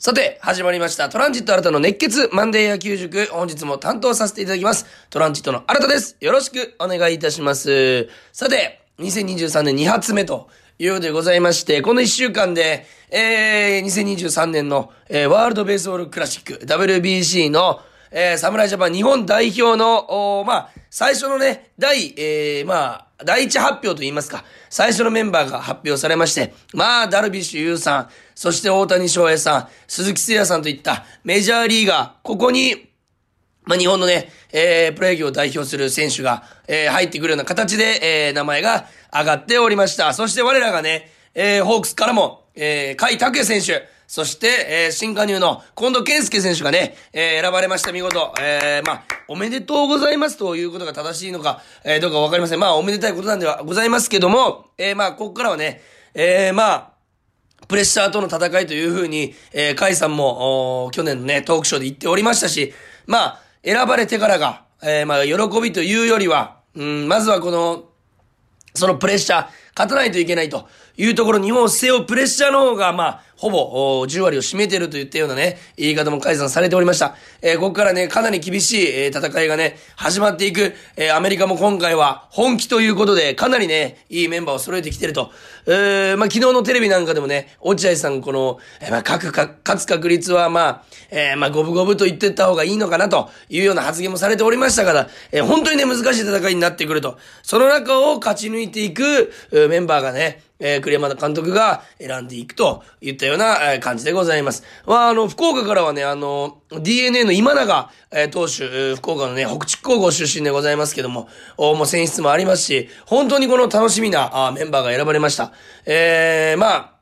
さて、始まりました。トランジット新たの熱血マンデー野球塾。本日も担当させていただきます。トランジットの新たです。よろしくお願いいたします。さて、2023年2発目ということでございまして、この1週間で、えー、2023年の、えーワールドベースボールクラシック、WBC の、えー、侍ジャパン日本代表の、おまあ、最初のね、第、えー、まあ、第一発表と言いますか、最初のメンバーが発表されまして、まあ、ダルビッシュ有さん、そして大谷翔平さん、鈴木誠也さんといったメジャーリーガー、ここに、まあ、日本のね、えー、プロ野球を代表する選手が、えー、入ってくるような形で、えー、名前が上がっておりました。そして我らがね、えー、ホークスからも、えー、甲斐拓也選手、そして、えー、新加入の近藤健介選手がね、えー、選ばれました、見事。えー、まあ、おめでとうございますということが正しいのか、えー、どうかわかりません。まあ、おめでたいことなんではございますけども、えー、まあ、ここからはね、えー、まあ、プレッシャーとの戦いというふうに、えー、カイさんも、去年のね、トークショーで言っておりましたし、まあ、選ばれてからが、えー、まあ、喜びというよりは、うん、まずはこの、そのプレッシャー、勝たないといけないというところ、日本を背負うプレッシャーの方が、まあ、ほぼ、10割を占めてるといったようなね、言い方も改ざんされておりました。えーここからね、かなり厳しい、えー戦いがね、始まっていく、えーアメリカも今回は本気ということで、かなりね、いいメンバーを揃えてきてると。えーまあ、昨日のテレビなんかでもね、落合さん、この、えーまあ、各か、勝つ確率は、まあ、えーまあ、五分五分と言ってった方がいいのかな、というような発言もされておりましたから、えー本当にね、難しい戦いになってくると。その中を勝ち抜いていく、メンバーがね、え栗山監督が選んでいくといったような、感じでございます。まあ、あの、福岡からはね、あの、DNA の今永、え投手、福岡のね、北筑高校出身でございますけども、おもう選出もありますし、本当にこの楽しみなメンバーが選ばれました。えー、ま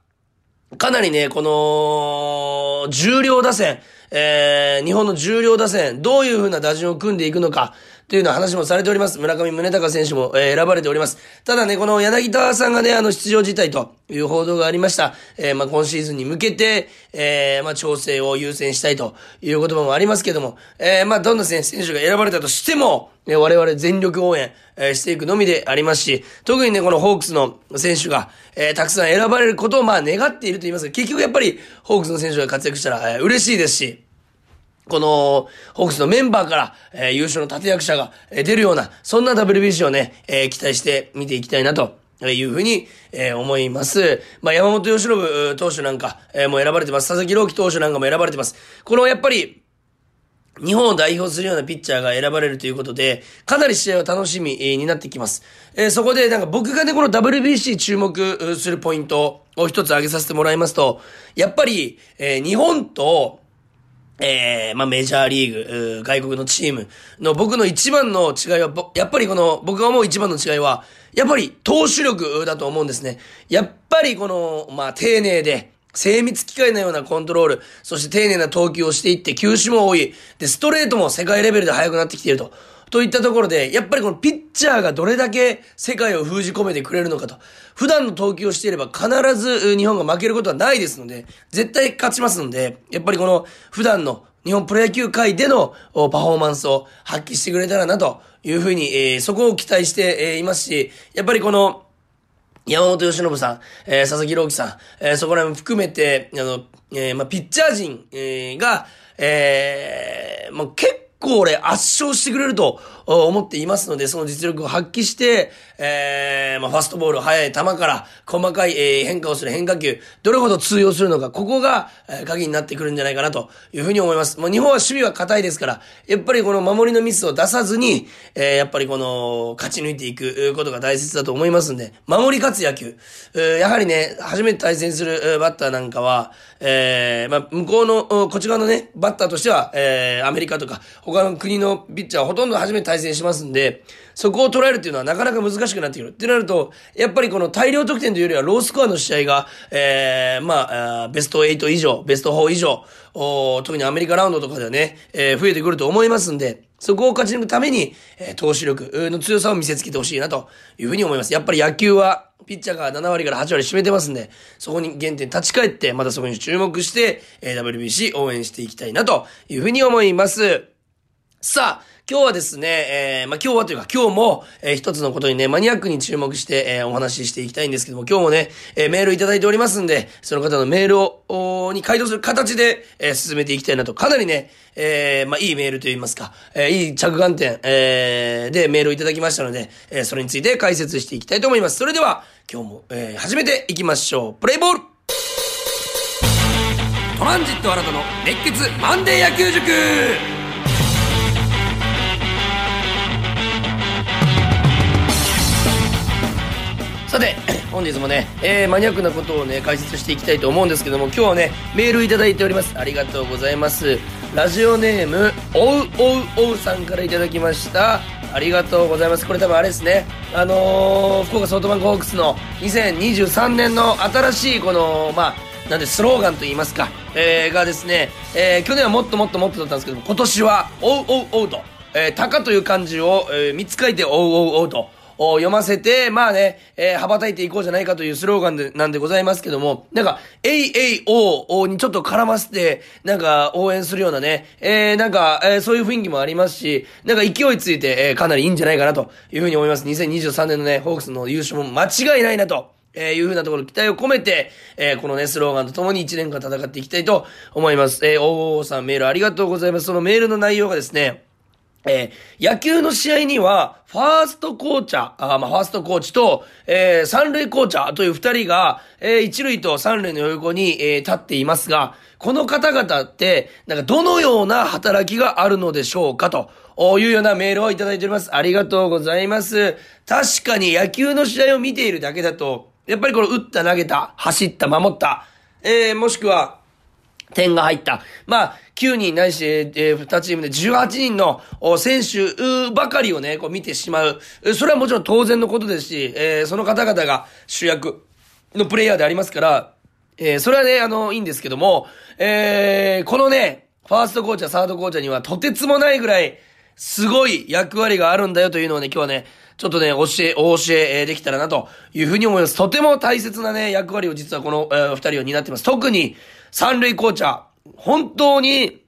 あ、かなりね、この、重量打線、えー、日本の重量打線、どういう風な打順を組んでいくのか、というような話もされております。村上宗隆選手も、えー選ばれております。ただね、この柳田さんがね、あの、出場辞退という報道がありました。えーまあ、今シーズンに向けて、えーまあ、調整を優先したいという言葉もありますけども、えーまあ、どんな選手が選ばれたとしても、ね、我々全力応援、していくのみでありますし、特にね、このホークスの選手が、えーたくさん選ばれることを、まあ、願っていると言いますが、結局やっぱり、ホークスの選手が活躍したら、えー嬉しいですし、この、ホークスのメンバーから、えー優勝の立役者が、えー出るような、そんな WBC をね、えー期待して見ていきたいなと。いうふうに、えー思います。まあ、山本由伸投手なんか、えーもう選ばれてます。佐々木朗希投手なんかも選ばれてます。この、やっぱり、日本を代表するようなピッチャーが選ばれるということで、かなり試合は楽しみになってきます。えーそこで、なんか僕がね、この WBC 注目するポイントを一つ挙げさせてもらいますと、やっぱり、えー日本と、えー、まあ、メジャーリーグ、ー外国のチームの僕の一番の違いは、やっぱりこの、僕が思う一番の違いは、やっぱり投手力だと思うんですね。やっぱりこの、まあ、丁寧で、精密機械のようなコントロール、そして丁寧な投球をしていって、球種も多い。で、ストレートも世界レベルで速くなってきていると。といったところで、やっぱりこのピッチャーがどれだけ世界を封じ込めてくれるのかと。普段の投球をしていれば必ず日本が負けることはないですので、絶対勝ちますので、やっぱりこの普段の日本プロ野球界でのパフォーマンスを発揮してくれたらなというふうに、えーそこを期待して、えーいますし、やっぱりこの、山本由伸さん、えー佐々木朗希さん、えーそこら辺含めて、あの、えーまあ、ピッチャー陣、えーが、えーまあ、結構俺圧勝してくれると思っていますので、その実力を発揮して、えーまあ、ファストボール、速い球から、細かい、えー変化をする変化球、どれほど通用するのか、ここが、えー鍵になってくるんじゃないかなというふうに思います。もう日本は守備は硬いですから、やっぱりこの守りのミスを出さずに、えーやっぱりこの、勝ち抜いていくことが大切だと思いますんで、守り勝つ野球。えーやはりね、初めて対戦するバッターなんかは、えーまあ、向こうの、こっち側のね、バッターとしては、えーアメリカとか、他の国のピッチャーはほとんど初めて対戦しますんで、そこを捉えるっていうのはなかなか難しくなってくる。ってなると、やっぱりこの大量得点というよりはロースコアの試合が、えーまあ、ベスト8以上、ベスト4以上、特にアメリカラウンドとかではね、えー増えてくると思いますんで、そこを勝ち抜くために、えー投手力の強さを見せつけてほしいなというふうに思います。やっぱり野球は、ピッチャーが7割から8割占めてますんで、そこに原点立ち返って、またそこに注目して、えー WBC 応援していきたいなというふうに思います。さあ、今日はですね、えー、まあ、今日はというか今日も、えー、一つのことにね、マニアックに注目して、えー、お話ししていきたいんですけども、今日もね、えー、メールいただいておりますんで、その方のメールを、に回答する形で、えー、進めていきたいなと、かなりね、えー、まあ、いいメールといいますか、えー、いい着眼点、えー、でメールをいただきましたので、えー、それについて解説していきたいと思います。それでは、今日も、えー、始めていきましょう。プレイボールトランジット新たの熱血マンデー野球塾さて、本日もね、えー、マニアックなことをね、解説していきたいと思うんですけども、今日はね、メールいただいております。ありがとうございます。ラジオネーム、おうおうおうさんからいただきました。ありがとうございます。これ多分あれですね。あのー、福岡ソフトバンクホークスの2023年の新しいこの、まあ、なんでスローガンと言いますか、えー、がですね、えー、去年はもっともっともっとだったんですけども、今年は、おうおうおうと、えー、鷹という漢字を、えー、3つ書いて、おうおうおうと、読ませて、まあね、えー、羽ばたいていこうじゃないかというスローガンで、なんでございますけども、なんか、えいえいおーにちょっと絡ませて、なんか、応援するようなね、えー、なんか、えー、そういう雰囲気もありますし、なんか勢いついて、えー、かなりいいんじゃないかなというふうに思います。2023年のね、ホークスの優勝も間違いないなと。えー、いうふうなところ期待を込めて、えー、このね、スローガンとともに1年間戦っていきたいと思います。えー、おーさんメールありがとうございます。そのメールの内容がですね、えー、野球の試合には、ファーストコーチャー、あまあ、ファーストコーチと、えー、三塁コーチャーという二人が、えー、一塁と三塁の横に、えー、立っていますが、この方々って、なんかどのような働きがあるのでしょうかというようなメールをいただいております。ありがとうございます。確かに野球の試合を見ているだけだと、やっぱりこの打った投げた、走った守った、えー、もしくは、点が入った。まあ、9人ないし、えー、2チームで18人の選手ばかりをね、こう見てしまう。それはもちろん当然のことですし、えー、その方々が主役のプレイヤーでありますから、えー、それはね、あの、いいんですけども、えー、このね、ファーストコーチャー、サードコーチャーにはとてつもないぐらい、すごい役割があるんだよというのをね、今日はね、ちょっとね、教え、お教えできたらなというふうに思います。とても大切なね、役割を実はこの、えー、二人は担ってます。特に、三塁コーチャー、本当に、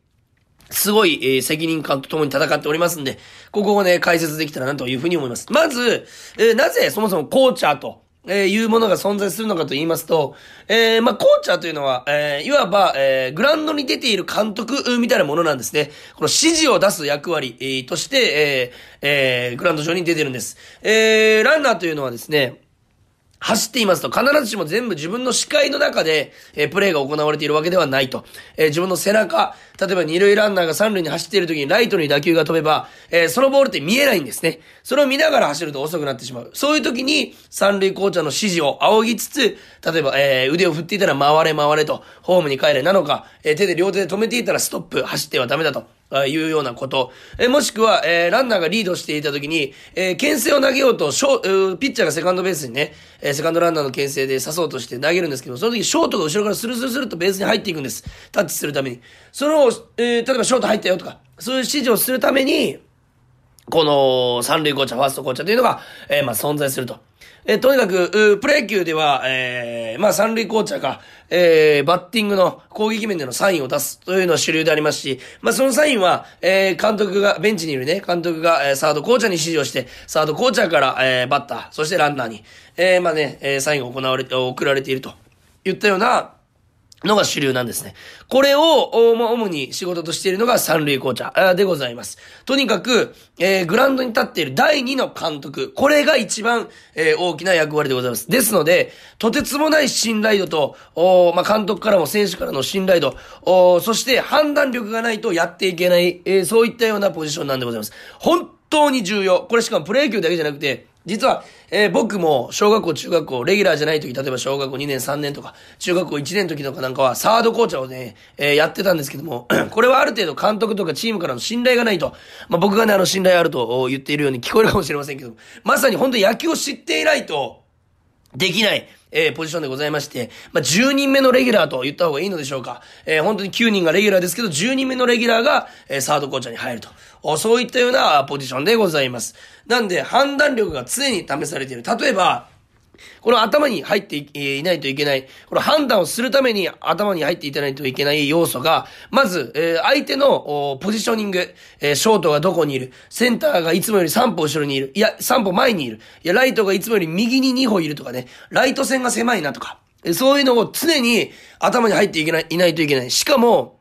すごい、えー、責任感と共に戦っておりますんで、ここをね、解説できたらなというふうに思います。まず、えー、なぜそもそもコーチャーと、えー、いうものが存在するのかと言いますと、えー、まあ、コーチャーというのは、えー、いわば、えー、グランドに出ている監督みたいなものなんですね。この指示を出す役割、えー、として、えー、えー、グランド上に出てるんです。えー、ランナーというのはですね、走っていますと、必ずしも全部自分の視界の中で、えー、プレーが行われているわけではないと。えー、自分の背中、例えば二塁ランナーが三塁に走っている時にライトに打球が飛べば、えー、そのボールって見えないんですね。それを見ながら走ると遅くなってしまう。そういう時に、三塁コーチャーの指示を仰ぎつつ、例えば、え、腕を振っていたら回れ回れと、ホームに帰れなのか、え、手で両手で止めていたらストップ、走ってはダメだと。あいうようなこと。えもしくは、えー、ランナーがリードしていた時に、えー、牽制を投げようと、ショえーピッチャーがセカンドベースにね、えー、セカンドランナーの牽制で刺そうとして投げるんですけど、その時ショートが後ろからスルスルスルとベースに入っていくんです。タッチするために。その、えー、例えばショート入ったよとか、そういう指示をするために、この三塁コーチャー、ファーストコーチャーというのが、えー、まあ存在すると。えとにかく、プロ野球では、えー、まあ三塁コーチャーが、えー、バッティングの攻撃面でのサインを出すというのは主流でありますし、まあそのサインは、えー、監督が、ベンチにいるね、監督が、えー、サードコーチャーに指示をして、サードコーチャーから、えー、バッター、そしてランナーに、えー、まあね、えー、サインが行われて、送られていると言ったような、のが主流なんですね。これを、ま、主に仕事としているのが三塁コーチャーでございます。とにかく、えー、グラウンドに立っている第二の監督。これが一番、えー、大きな役割でございます。ですので、とてつもない信頼度と、おま、監督からも選手からの信頼度、おそして判断力がないとやっていけない、えー、そういったようなポジションなんでございます。本当に重要。これしかもプロ野球だけじゃなくて、実は、えー、僕も小学校、中学校、レギュラーじゃない時、例えば小学校2年、3年とか、中学校1年時とかなんかは、サードコーチャーをね、えー、やってたんですけども、これはある程度監督とかチームからの信頼がないと、まあ、僕がね、あの信頼あると言っているように聞こえるかもしれませんけども、まさに本当に野球を知っていないと、できない、えー、ポジションでございまして、まあ、10人目のレギュラーと言った方がいいのでしょうか。えー、本当に9人がレギュラーですけど、10人目のレギュラーが、えー、サードコーチャーに入ると。そういったようなポジションでございます。なんで、判断力が常に試されている。例えば、この頭に入っていないといけない、この判断をするために頭に入っていかないといけない要素が、まず、え、相手のポジショニング、え、ショートがどこにいる、センターがいつもより3歩後ろにいる、いや、3歩前にいる、いや、ライトがいつもより右に2歩いるとかね、ライト線が狭いなとか、そういうのを常に頭に入っていけない、いないといけない。しかも、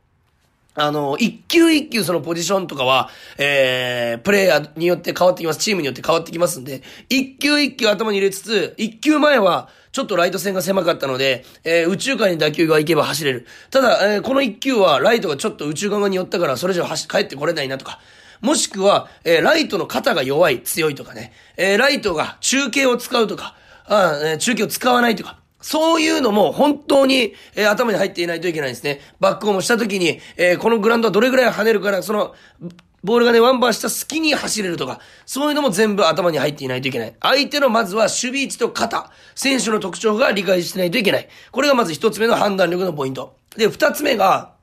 あの、一球一球そのポジションとかは、えー、プレイヤーによって変わってきます。チームによって変わってきますんで、一球一球頭に入れつつ、一球前は、ちょっとライト線が狭かったので、えー、宇宙間に打球が行けば走れる。ただ、えー、この一球は、ライトがちょっと宇宙側に寄ったから、それ以上走、帰ってこれないなとか。もしくは、えー、ライトの肩が弱い、強いとかね。えー、ライトが中継を使うとか、あえー、中継を使わないとか。そういうのも本当に、えー、頭に入っていないといけないんですね。バックホーもした時に、えー、このグラウンドはどれぐらい跳ねるから、その、ボールがね、ワンバーした隙に走れるとか、そういうのも全部頭に入っていないといけない。相手のまずは守備位置と肩、選手の特徴が理解してないといけない。これがまず一つ目の判断力のポイント。で、二つ目が、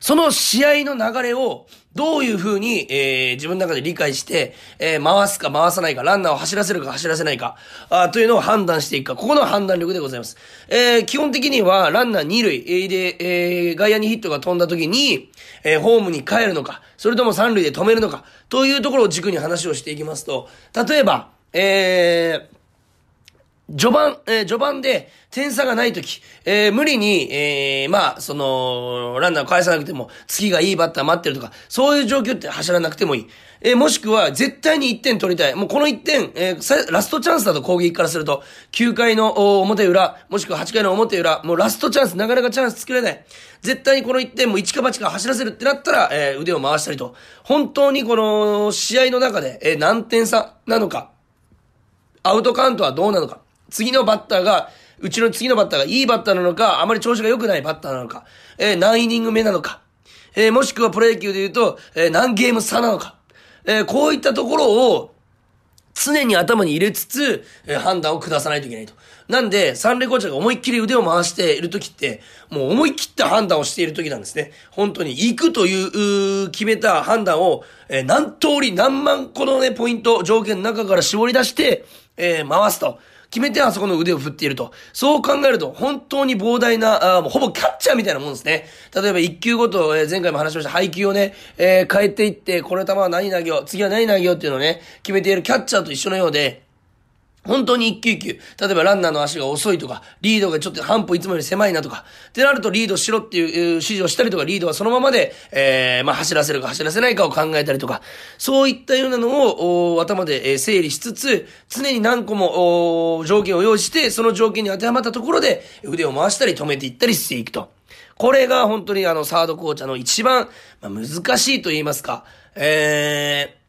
その試合の流れをどういう風に、えー、自分の中で理解して、えー、回すか回さないか、ランナーを走らせるか走らせないか、あというのを判断していくか、ここの判断力でございます。えー、基本的には、ランナー2塁、えー、で、え、外野にヒットが飛んだ時に、え、ホームに帰るのか、それとも3塁で止めるのか、というところを軸に話をしていきますと、例えば、えー、序盤、えー、序盤で点差がないとき、えー、無理に、えー、まあ、その、ランナーを返さなくても、次がいいバッター待ってるとか、そういう状況って走らなくてもいい。えー、もしくは、絶対に1点取りたい。もうこの1点、えー、ラストチャンスだと攻撃からすると、9回の表裏、もしくは8回の表裏、もうラストチャンス、なかなかチャンス作れない。絶対にこの1点も一か八か走らせるってなったら、えー、腕を回したりと、本当にこの試合の中で、えー、何点差なのか、アウトカウントはどうなのか、次のバッターが、うちの次のバッターがいいバッターなのか、あまり調子が良くないバッターなのか、えー、何イニング目なのか、えー、もしくはプロ野球で言うと、えー、何ゲーム差なのか、えー、こういったところを、常に頭に入れつつ、えー、判断を下さないといけないと。なんで、三塁コーチが思いっきり腕を回している時って、もう思い切った判断をしている時なんですね。本当に、行くという、決めた判断を、えー、何通り何万個のね、ポイント、条件の中から絞り出して、えー、回すと。決めてあそこの腕を振っていると。そう考えると、本当に膨大な、あもうほぼキャッチャーみたいなもんですね。例えば1球ごと、えー、前回も話しました、配球をね、えー、変えていって、これ球は何投げよう、次は何投げようっていうのをね、決めているキャッチャーと一緒のようで、本当に一球一球、例えばランナーの足が遅いとか、リードがちょっと半歩いつもより狭いなとか、ってなるとリードしろっていう指示をしたりとか、リードはそのままで、えー、まあ走らせるか走らせないかを考えたりとか、そういったようなのを、頭で、え整理しつつ、常に何個も、条件を用意して、その条件に当てはまったところで、腕を回したり止めていったりしていくと。これが本当にあの、サードコーチャの一番、まあ、難しいと言いますか、えー、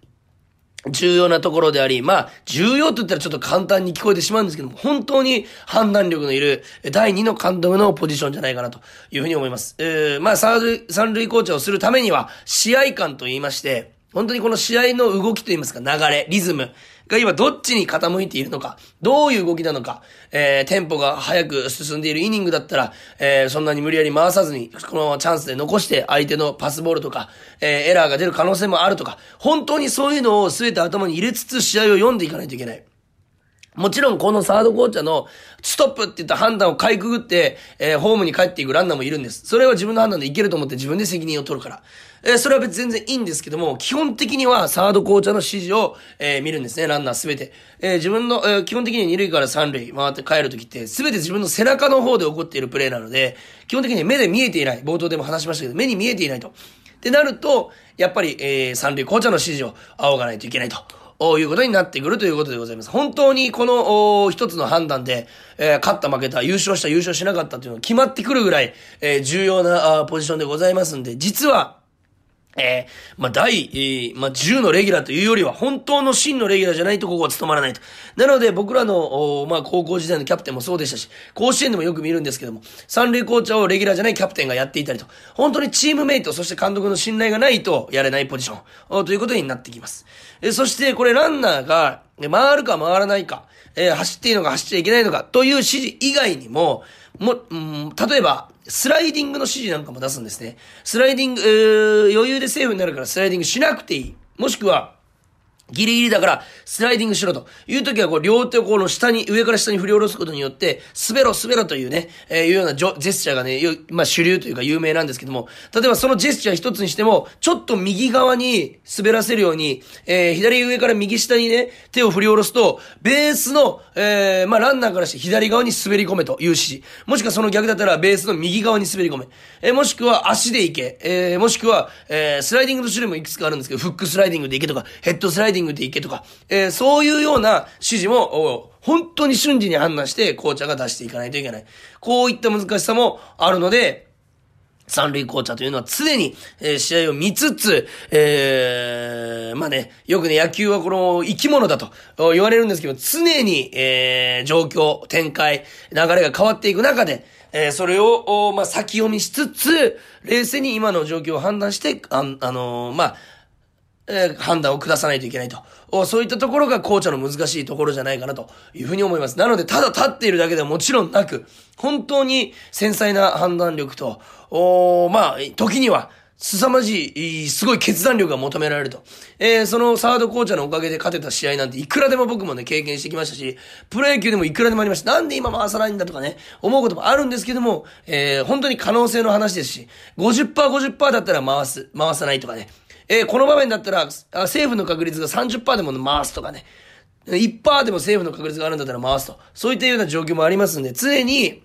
重要なところであり、まあ、重要と言ったらちょっと簡単に聞こえてしまうんですけども、本当に判断力のいる第2の監督のポジションじゃないかなというふうに思います。えー、まあ、三塁、三塁コーチをするためには、試合感と言いまして、本当にこの試合の動きと言いますか、流れ、リズムが今どっちに傾いているのか、どういう動きなのか、えー、テンポが早く進んでいるイニングだったら、えー、そんなに無理やり回さずに、このままチャンスで残して相手のパスボールとか、えー、エラーが出る可能性もあるとか、本当にそういうのを全て頭に入れつつ試合を読んでいかないといけない。もちろんこのサードコーチャーのストップって言った判断をかいくぐって、えー、ホームに帰っていくランナーもいるんです。それは自分の判断でいけると思って自分で責任を取るから。えー、それは別に全然いいんですけども、基本的にはサードコーチャーの指示を、えー、見るんですね、ランナーすべて。え、自分の、え、基本的に二塁から三塁回って帰るときって、すべて自分の背中の方で起こっているプレーなので、基本的に目で見えていない。冒頭でも話しましたけど、目に見えていないと。ってなると、やっぱり、えー、三塁コーチャーの指示を仰がないといけないと。いうことになってくるということでございます。本当にこの一つの判断で、えー、勝った負けた、優勝した優勝しなかったというのが決まってくるぐらい、えー、重要なポジションでございますんで、実は、えー、まあ、第、えー、まあ、10のレギュラーというよりは、本当の真のレギュラーじゃないとここは務まらないと。なので、僕らの、おまあ、高校時代のキャプテンもそうでしたし、甲子園でもよく見るんですけども、三塁コーチャーをレギュラーじゃないキャプテンがやっていたりと、本当にチームメイト、そして監督の信頼がないとやれないポジション、ということになってきます。えー、そして、これランナーが、回るか回らないか、えー、走っていいのか走っちゃいけないのか、という指示以外にも、も、うん、例えば、スライディングの指示なんかも出すんですね。スライディング、えー、余裕でセーフになるからスライディングしなくていい。もしくは、ギリギリだから、スライディングしろという時は、こう、両手をこの下に、上から下に振り下ろすことによって、滑ろ、滑ろというね、えー、いうようなジョジェスチャーがね、まあ、主流というか有名なんですけども、例えばそのジェスチャー一つにしても、ちょっと右側に滑らせるように、えー、左上から右下にね、手を振り下ろすと、ベースの、えー、まあ、ランナーからして左側に滑り込めという指示。もしくはその逆だったら、ベースの右側に滑り込め。えー、もしくは足で行け。えー、もしくは、えー、スライディングの種類もいくつかあるんですけど、フックスライディングで行けとか、ヘッドスライディングキングで行けとか、えー、そういうような指示も、本当に瞬時に判断して、紅茶が出していかないといけない。こういった難しさもあるので、三塁紅茶というのは常に、えー、試合を見つつ、えー、まあね、よくね、野球はこの生き物だと言われるんですけど、常に、えー、状況、展開、流れが変わっていく中で、えー、それを、まあ、先読みしつつ、冷静に今の状況を判断して、あ、あのー、まあ、え、判断を下さないといけないと。そういったところが紅茶の難しいところじゃないかなというふうに思います。なので、ただ立っているだけではもちろんなく、本当に繊細な判断力と、おまあ、時には、凄まじい、すごい決断力が求められると。えー、そのサード紅茶のおかげで勝てた試合なんていくらでも僕もね、経験してきましたし、プロ野球でもいくらでもありました。なんで今回さないんだとかね、思うこともあるんですけども、えー、本当に可能性の話ですし、50%、50%だったら回す、回さないとかね、えー、この場面だったら、政府の確率が30%でも回すとかね。1%でも政府の確率があるんだったら回すと。そういったような状況もありますんで、常に、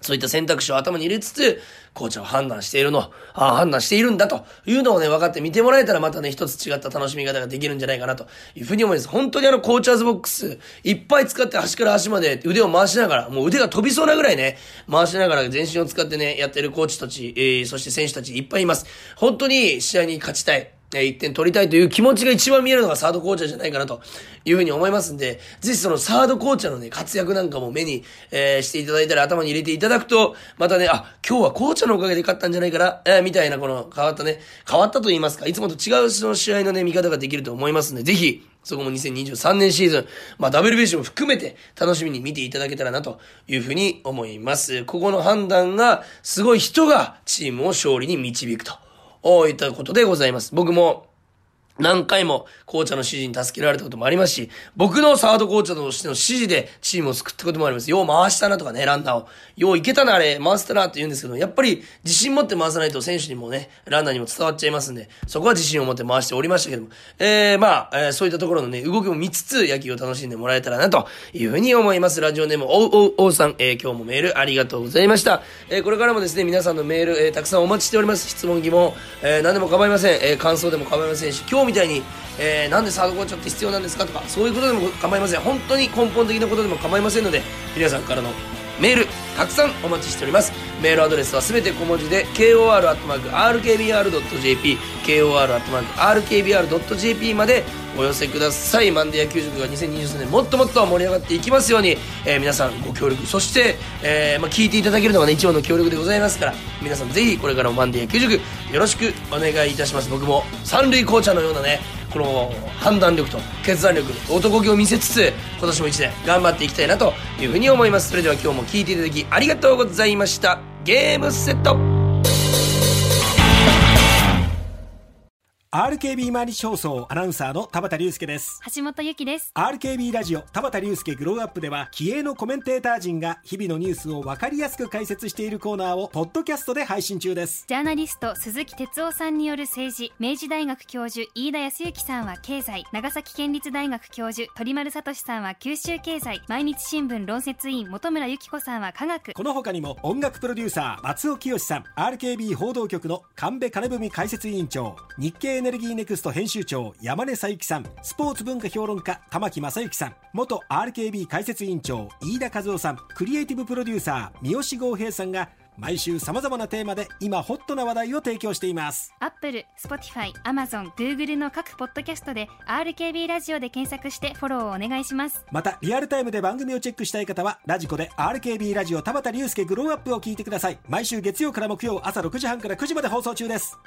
そういった選択肢を頭に入れつつ、紅茶を判断しているの、ああ、判断しているんだというのをね、分かって見てもらえたらまたね、一つ違った楽しみ方ができるんじゃないかなというふうに思います。本当にあの、コーチャーズボックス、いっぱい使って端から端まで腕を回しながら、もう腕が飛びそうなぐらいね、回しながら全身を使ってね、やってるコーチたち、えー、そして選手たちいっぱいいます。本当に試合に勝ちたい。え1点取りたいという気持ちが一番見えるのがサードコーチャーじゃないかなというふうに思いますんで、ぜひそのサードコーチャーのね、活躍なんかも目に、えー、していただいたり頭に入れていただくと、またね、あ、今日はコーチャーのおかげで勝ったんじゃないかな、えー、みたいなこの変わったね、変わったと言いますか、いつもと違うその試合のね、見方ができると思いますんで、ぜひ、そこも2023年シーズン、まあ WBC も含めて楽しみに見ていただけたらなというふうに思います。ここの判断がすごい人がチームを勝利に導くと。おいったことでございます。僕も、何回も紅茶の指示に助けられたこともありますし、僕のサード紅茶としての指示でチームを救ったこともあります。よう回したなとかね、ランナーを。よういけたな、あれ、回せたなって言うんですけど、やっぱり自信持って回さないと選手にもね、ランナーにも伝わっちゃいますんで、そこは自信を持って回しておりましたけども、えー、まあ、えー、そういったところのね、動きも見つつ野球を楽しんでもらえたらなというふうに思います。ラジオネーム、おうおうおうさん、えー、今日もメールありがとうございました。えー、これからもですね、皆さんのメール、えー、たくさんお待ちしております。質問、疑問、えー、何でも構いません。えー、感想でも構いませんし、今日みたいに、えー、なんでサードコーチャーって必要なんですか？とか、そういうことでも構いません。本当に根本的なことでも構いませんので、皆さんからのメール、たくさんお待ちしております。メールアドレスはすべて小文字で、kor.rkbr.jp、kor.rkbr.jp までお寄せください。マンデー野球塾が2023年もっともっと盛り上がっていきますように、えー、皆さんご協力、そして、えー、まあ、聞いていただけるのがね、一番の協力でございますから、皆さんぜひこれからもマンデー野球塾よろしくお願いいたします。僕も三塁紅茶のようなね、この判断力と決断力男気を見せつつ今年も1年頑張っていきたいなというふうに思いますそれでは今日も聴いていただきありがとうございましたゲームセット RKB 毎日放送アナウンサーの田畑隆介です。橋本由紀です。RKB ラジオ田畑隆介グローアップでは気鋭のコメンテーター陣が日々のニュースを分かりやすく解説しているコーナーをポッドキャストで配信中です。ジャーナリスト鈴木哲夫さんによる政治明治大学教授飯田康之さんは経済長崎県立大学教授鳥丸聡さんは九州経済毎日新聞論説委員本村由紀子さんは科学。この他にも音楽プロデューサー松尾清さん RKB 報道局の神戸金文解説委員長日経エネルギーネクスト編集長山根佐幸さん。スポーツ文化評論家玉木正幸さん。元 RKB 解説委員長飯田和夫さん。クリエイティブプロデューサー三好剛平さんが毎週さまざまなテーマで今ホットな話題を提供しています。アップル、スポティファイ、アマゾン、グーグルの各ポッドキャストで RKB ラジオで検索してフォローをお願いします。またリアルタイムで番組をチェックしたい方はラジコで RKB ラジオ田畑竜介グローアップを聞いてください。毎週月曜から木曜朝6時半から9時まで放送中です